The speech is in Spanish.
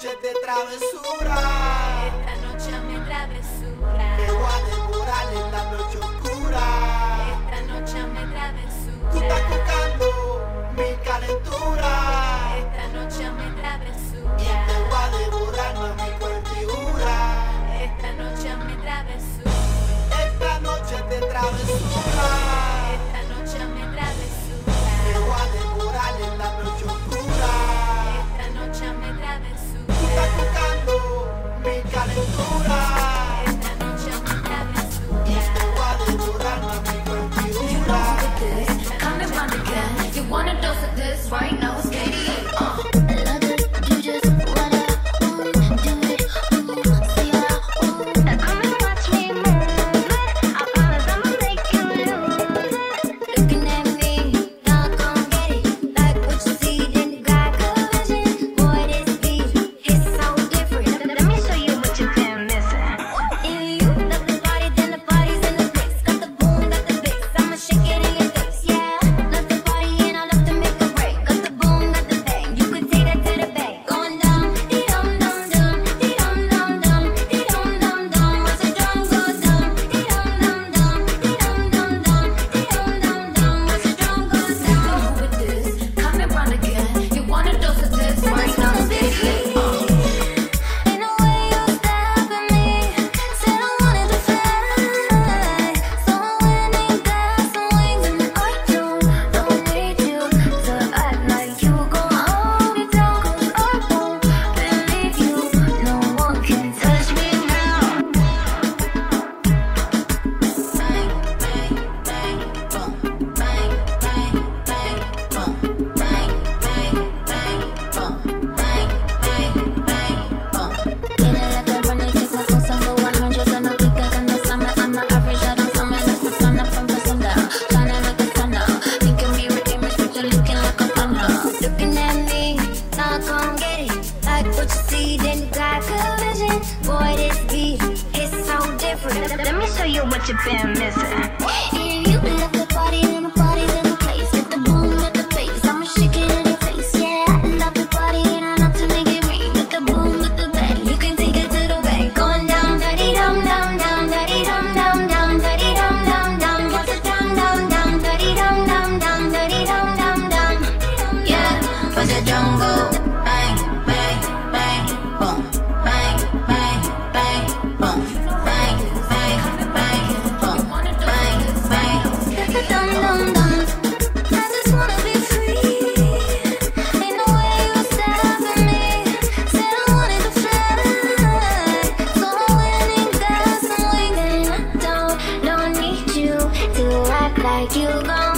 noche de travesura. Esta noche me travesura. Te voy a demorar en la noche oscura. Esta noche me travesura. Tú estás buscando mi calentura. Esta noche me travesura. Y te voy a devorar no mi cuerpura. Esta noche me travesura. Esta noche te travesura. what you been missing. like you gone.